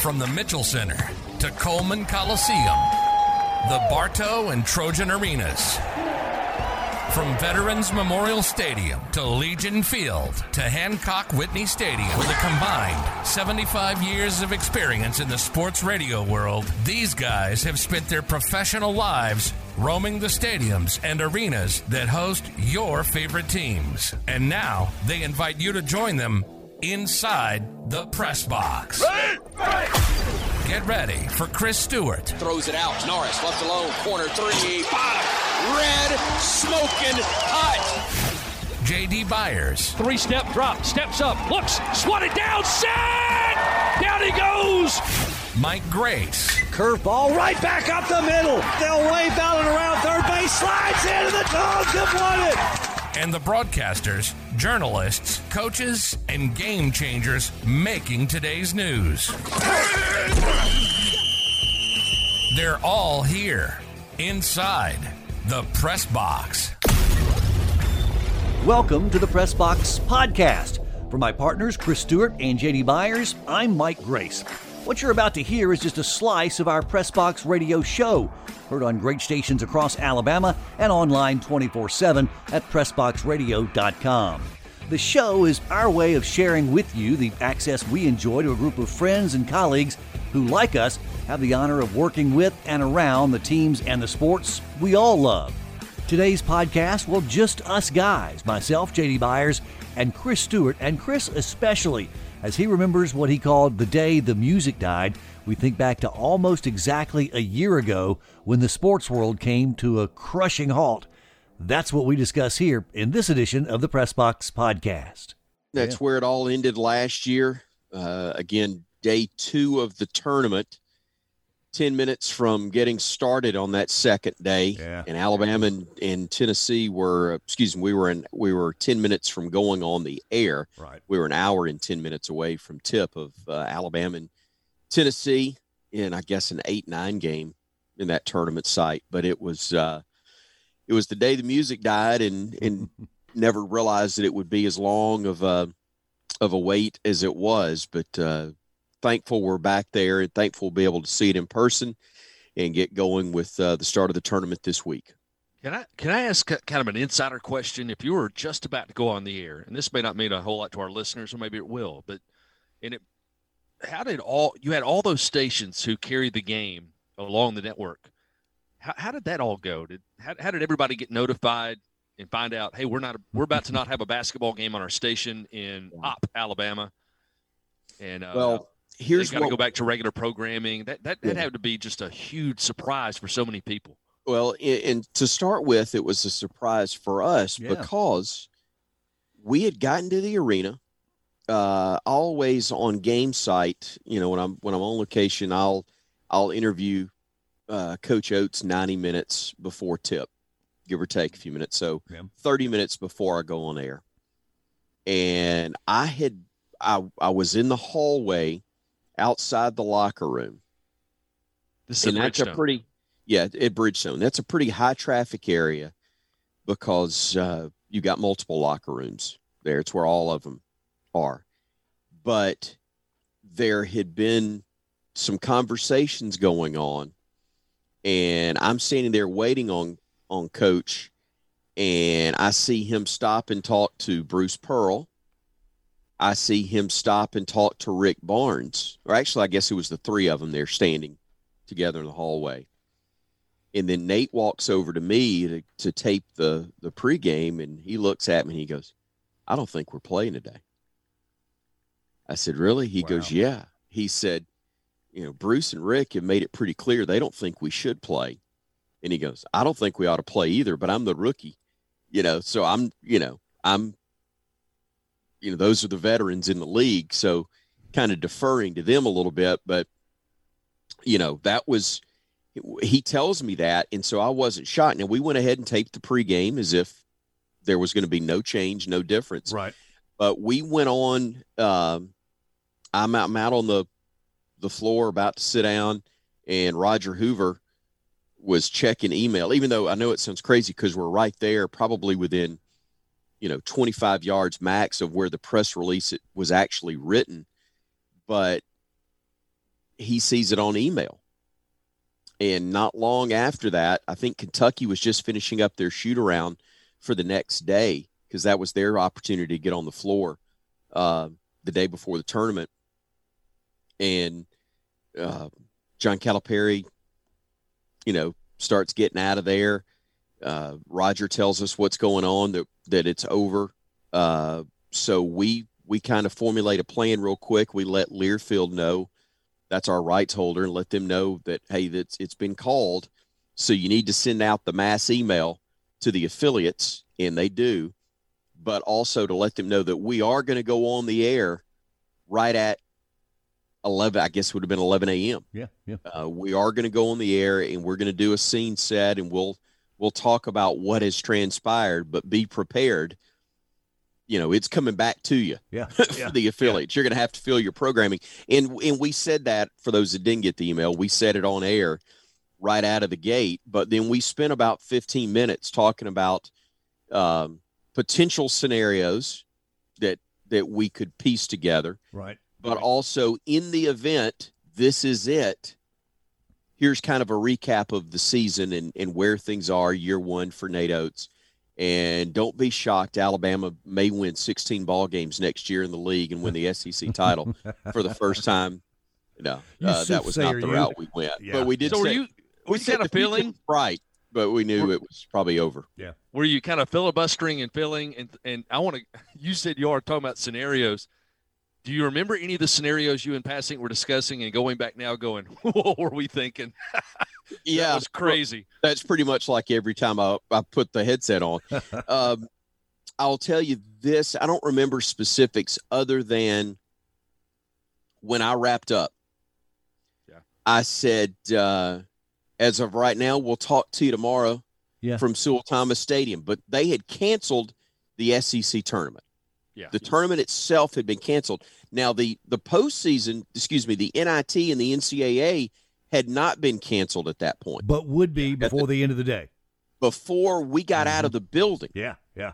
From the Mitchell Center to Coleman Coliseum, the Bartow and Trojan Arenas. From Veterans Memorial Stadium to Legion Field to Hancock Whitney Stadium, with a combined 75 years of experience in the sports radio world, these guys have spent their professional lives roaming the stadiums and arenas that host your favorite teams. And now they invite you to join them inside the press box. Get ready for Chris Stewart, Throws it out. Norris left alone. Corner three. Bottom. Red. Smoking hot. JD Byers, Three step drop, steps up, looks, swatted down, set! Down he goes! Mike Grace, Curveball right back up the middle. They'll wave Allen around third base, slides into the dogs have won it. And the broadcasters, journalists, coaches, and game changers making today's news. They're all here inside the press box. Welcome to the Press Box Podcast. For my partners, Chris Stewart and JD Byers, I'm Mike Grace. What you're about to hear is just a slice of our Press Box radio show, heard on great stations across Alabama and online 24 7 at PressBoxRadio.com. The show is our way of sharing with you the access we enjoy to a group of friends and colleagues who, like us, have the honor of working with and around the teams and the sports we all love. Today's podcast, well, just us guys, myself, JD Byers, and Chris Stewart, and Chris especially, as he remembers what he called the day the music died. We think back to almost exactly a year ago when the sports world came to a crushing halt. That's what we discuss here in this edition of the Press Box Podcast. That's where it all ended last year. Uh, again, day two of the tournament. 10 minutes from getting started on that second day Yeah. and alabama and, and tennessee were excuse me we were in we were 10 minutes from going on the air Right. we were an hour and 10 minutes away from tip of uh, alabama and tennessee in i guess an 8-9 game in that tournament site but it was uh it was the day the music died and and never realized that it would be as long of a of a wait as it was but uh thankful we're back there and thankful we'll be able to see it in person and get going with uh, the start of the tournament this week Can I can I ask kind of an insider question? If you were just about to go on the air, and this may not mean a whole lot to our listeners, or maybe it will, but and it, how did all you had all those stations who carried the game along the network? How, how did that all go? Did how, how did everybody get notified and find out? Hey, we're not we're about to not have a basketball game on our station in Opp, Alabama, and uh, well here's got to go back to regular programming. That that that Yeah. had to be just a huge surprise for so many people. Well, and to start with, it was a surprise for us Yeah. because we had gotten to the arena. Uh, always on game site, you know, when I'm when I'm on location, I'll I'll interview uh, Coach Oates 90 minutes before tip, give or take a few minutes. So Yeah. 30 minutes before I go on air. And I had I I was in the hallway outside the locker room. This is and at that's a pretty yeah at bridgestone. That's a pretty high traffic area because uh, you got multiple locker rooms there. It's where all of them are. But there had been some conversations going on and i'm standing there waiting on on coach and i see him stop and talk to bruce pearl i see him stop and talk to rick barnes or actually i guess it was the three of them there standing together in the hallway. And then Nate walks over to me to, to tape the the pregame, and he looks at me and he goes, "I don't think we're playing today." I said, "Really?" He goes, "Yeah." He said, "You know, Bruce and Rick have made it pretty clear they don't think we should play." And he goes, "I don't think we ought to play either, but I'm the rookie, you know, so I'm, you know, I'm, you know, those are the veterans in the league, so kind of deferring to them a little bit, but." you know, that was he tells me that, and so I wasn't shot. Now we went ahead and taped the pregame as if there was going to be no change, no difference. Right. But we went on. Um, I'm out, I'm out on the the floor about to sit down, and Roger Hoover was checking email. Even though I know it sounds crazy because we're right there, probably within you know 25 yards max of where the press release it was actually written, but he sees it on email. And not long after that, I think Kentucky was just finishing up their shoot around for the next day because that was their opportunity to get on the floor uh, the day before the tournament. And uh, John Calipari, you know, starts getting out of there. Uh, Roger tells us what's going on that that it's over. Uh, so we we kind of formulate a plan real quick. We let Learfield know that's our rights holder and let them know that hey, that's it's been called. So you need to send out the mass email to the affiliates, and they do, but also to let them know that we are going to go on the air right at 11 i guess would have been 11 a.m yeah yeah uh, we are going to go on the air and we're going to do a scene set and we'll we'll talk about what has transpired but be prepared. You know it's coming back to you yeah, for yeah. the affiliates. You're going to have to fill your programming. And and we said that for those that didn't get the email we said it on air right out of the gate but then we spent about 15 minutes talking about um, potential scenarios that that we could piece together. Right. But also in the event this is it here's kind of a recap of the season and, and where things are year one for nate oates and don't be shocked alabama may win 16 ball games next year in the league and win the sec title for the first time no uh, that was not the you. route we went Yeah. but we did So were say, you? we We said got a the feeling. was bright but we knew it was probably over Yeah. Were you kind of filibustering and filling? And and I want to. You said you are talking about scenarios. Do you remember any of the scenarios you and passing were discussing and going back now, going, what were we thinking? yeah that was crazy. that's pretty much like every time I, I put the headset on. um, I'll tell you this I don't remember specifics other than when I wrapped up. Yeah. I said, uh, as of right now, we'll talk to you tomorrow Yeah. from Sewell Thomas Stadium. But they had canceled the SEC tournament. Yeah. The tournament itself had been canceled. Now the the postseason, excuse me, the NIT and the NCAA had not been canceled at that point. but would be before the end of the day Before we got out of the building, yeah yeah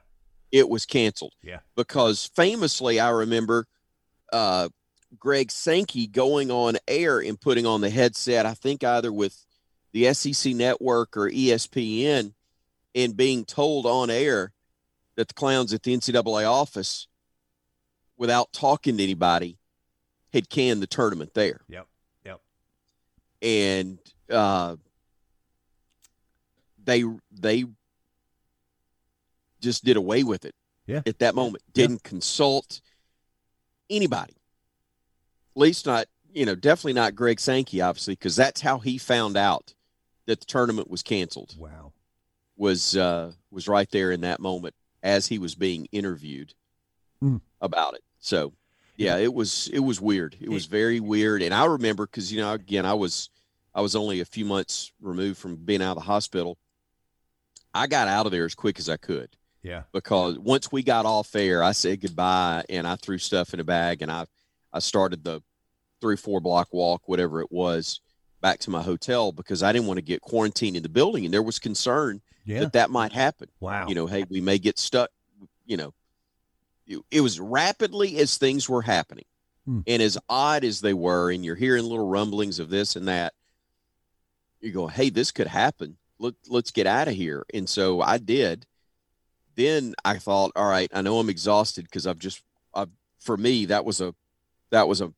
it was canceled. Yeah. Because famously, I remember uh, Greg Sankey going on air and putting on the headset, I think either with the SEC network or ESPN, and being told on air that the clowns at the NCAA office, without talking to anybody, had canned the tournament there. Yep, yep. And uh, they they just did away with it Yeah. at that moment. Didn't consult anybody. At least not, you know, definitely not Greg Sankey, obviously, because that's how he found out that the tournament was canceled. wow Was uh, was right there in that moment as he was being interviewed Hmm. about it. So, yeah, it was it was weird. It was very weird, and I remember because you know, again, I was I was only a few months removed from being out of the hospital. I got out of there as quick as I could yeah because once we got off air, I said goodbye and I threw stuff in a bag and I I started the three four block walk, whatever it was, back to my hotel because I didn't want to get quarantined in the building and there was concern yeah that that might happen. wow You know, hey, we may get stuck. You know, it, it was rapidly as things were happening, Hmm. and as odd as they were, and you're hearing little rumblings of this and that. You go, hey, this could happen. Let let's get out of here. And so I did. Then I thought, all right, I know I'm exhausted because I've just, I've, for me, that was a, that was a,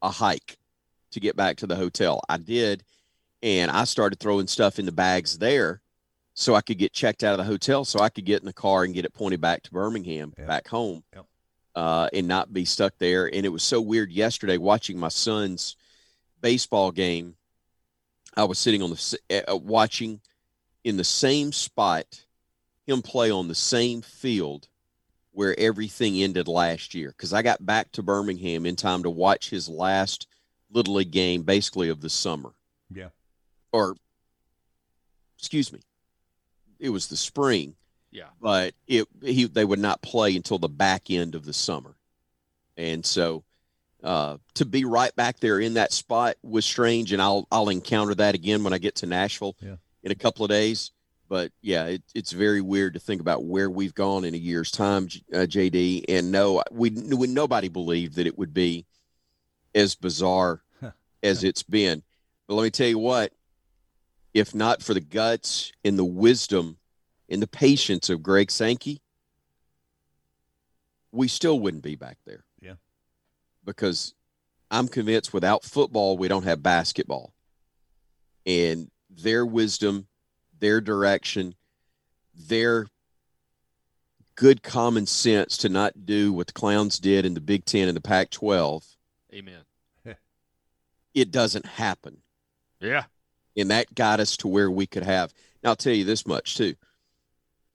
a hike to get back to the hotel. I did, and I started throwing stuff in the bags there so I could get checked out of the hotel so I could get in the car and get it pointed back to Birmingham, Yep. back home, Yep. uh, and not be stuck there. And it was so weird yesterday watching my son's baseball game. I was sitting on the uh, watching in the same spot him play on the same field where everything ended last year because I got back to Birmingham in time to watch his last little league game, basically of the summer yeah or excuse me, it was the spring, Yeah. but it he they would not play until the back end of the summer, and so uh, to be right back there in that spot was strange, and I'll I'll encounter that again when I get to Nashville Yeah. in a couple of days. But yeah, it, it's very weird to think about where we've gone in a year's time, uh, JD. And no, we, we nobody believed that it would be as bizarre as it's been. But let me tell you what, if not for the guts and the wisdom and the patience of Greg Sankey, we still wouldn't be back there. Yeah. Because I'm convinced without football, we don't have basketball. And their wisdom, their direction, their good common sense to not do what the clowns did in the Big Ten and the Pac 12. Amen. It doesn't happen. Yeah. And that got us to where we could have. Now, I'll tell you this much, too.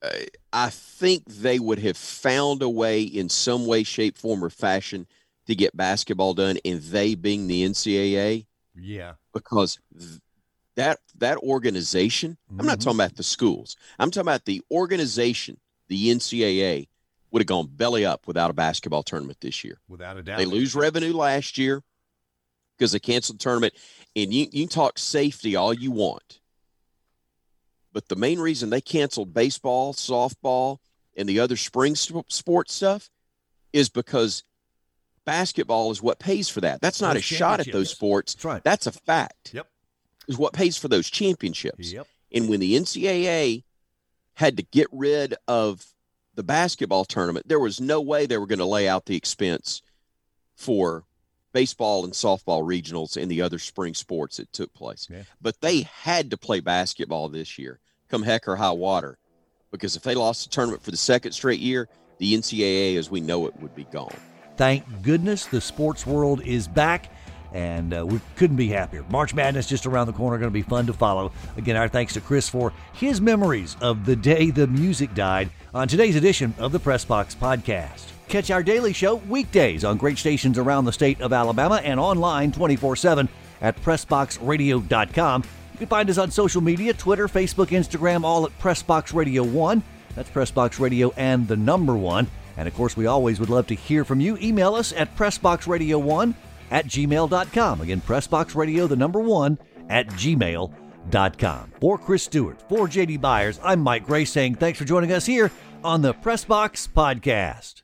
Uh, I think they would have found a way in some way, shape, form, or fashion to get basketball done, and they being the NCAA, Yeah. because th- that that organization. I'm not Mhm. talking about the schools. I'm talking about the organization, the NCAA, would have gone belly up without a basketball tournament this year. Without a doubt. They lose revenue last year because they canceled the tournament. And you, you can talk safety all you want. But the main reason they canceled baseball, softball, and the other spring sports stuff is because basketball is what pays for that. That's not Those a shot at those sports. That's right. That's a fact. Yep. Is what pays for those championships. Yep. And when the NCAA had to get rid of the basketball tournament, there was no way they were going to lay out the expense for baseball and softball regionals and the other spring sports that took place. Yeah. But they had to play basketball this year, come heck or high water, because if they lost the tournament for the second straight year, the NCAA as we know it would be gone. Thank goodness the sports world is back, and uh, we couldn't be happier. March Madness just around the corner, going to be fun to follow. Again, our thanks to Chris for his memories of the day the music died on today's edition of the Press Box Podcast. Catch our daily show weekdays on great stations around the state of Alabama and online 24 7 at PressBoxRadio.com. You can find us on social media Twitter, Facebook, Instagram, all at PressBox Radio 1. That's Pressbox Radio and the number one. And of course, we always would love to hear from you. Email us at PressBoxRadio1 at gmail.com. Again, PressBoxRadio, the number one, at gmail.com. For Chris Stewart, for JD Byers, I'm Mike Grace saying thanks for joining us here on the Pressbox Podcast.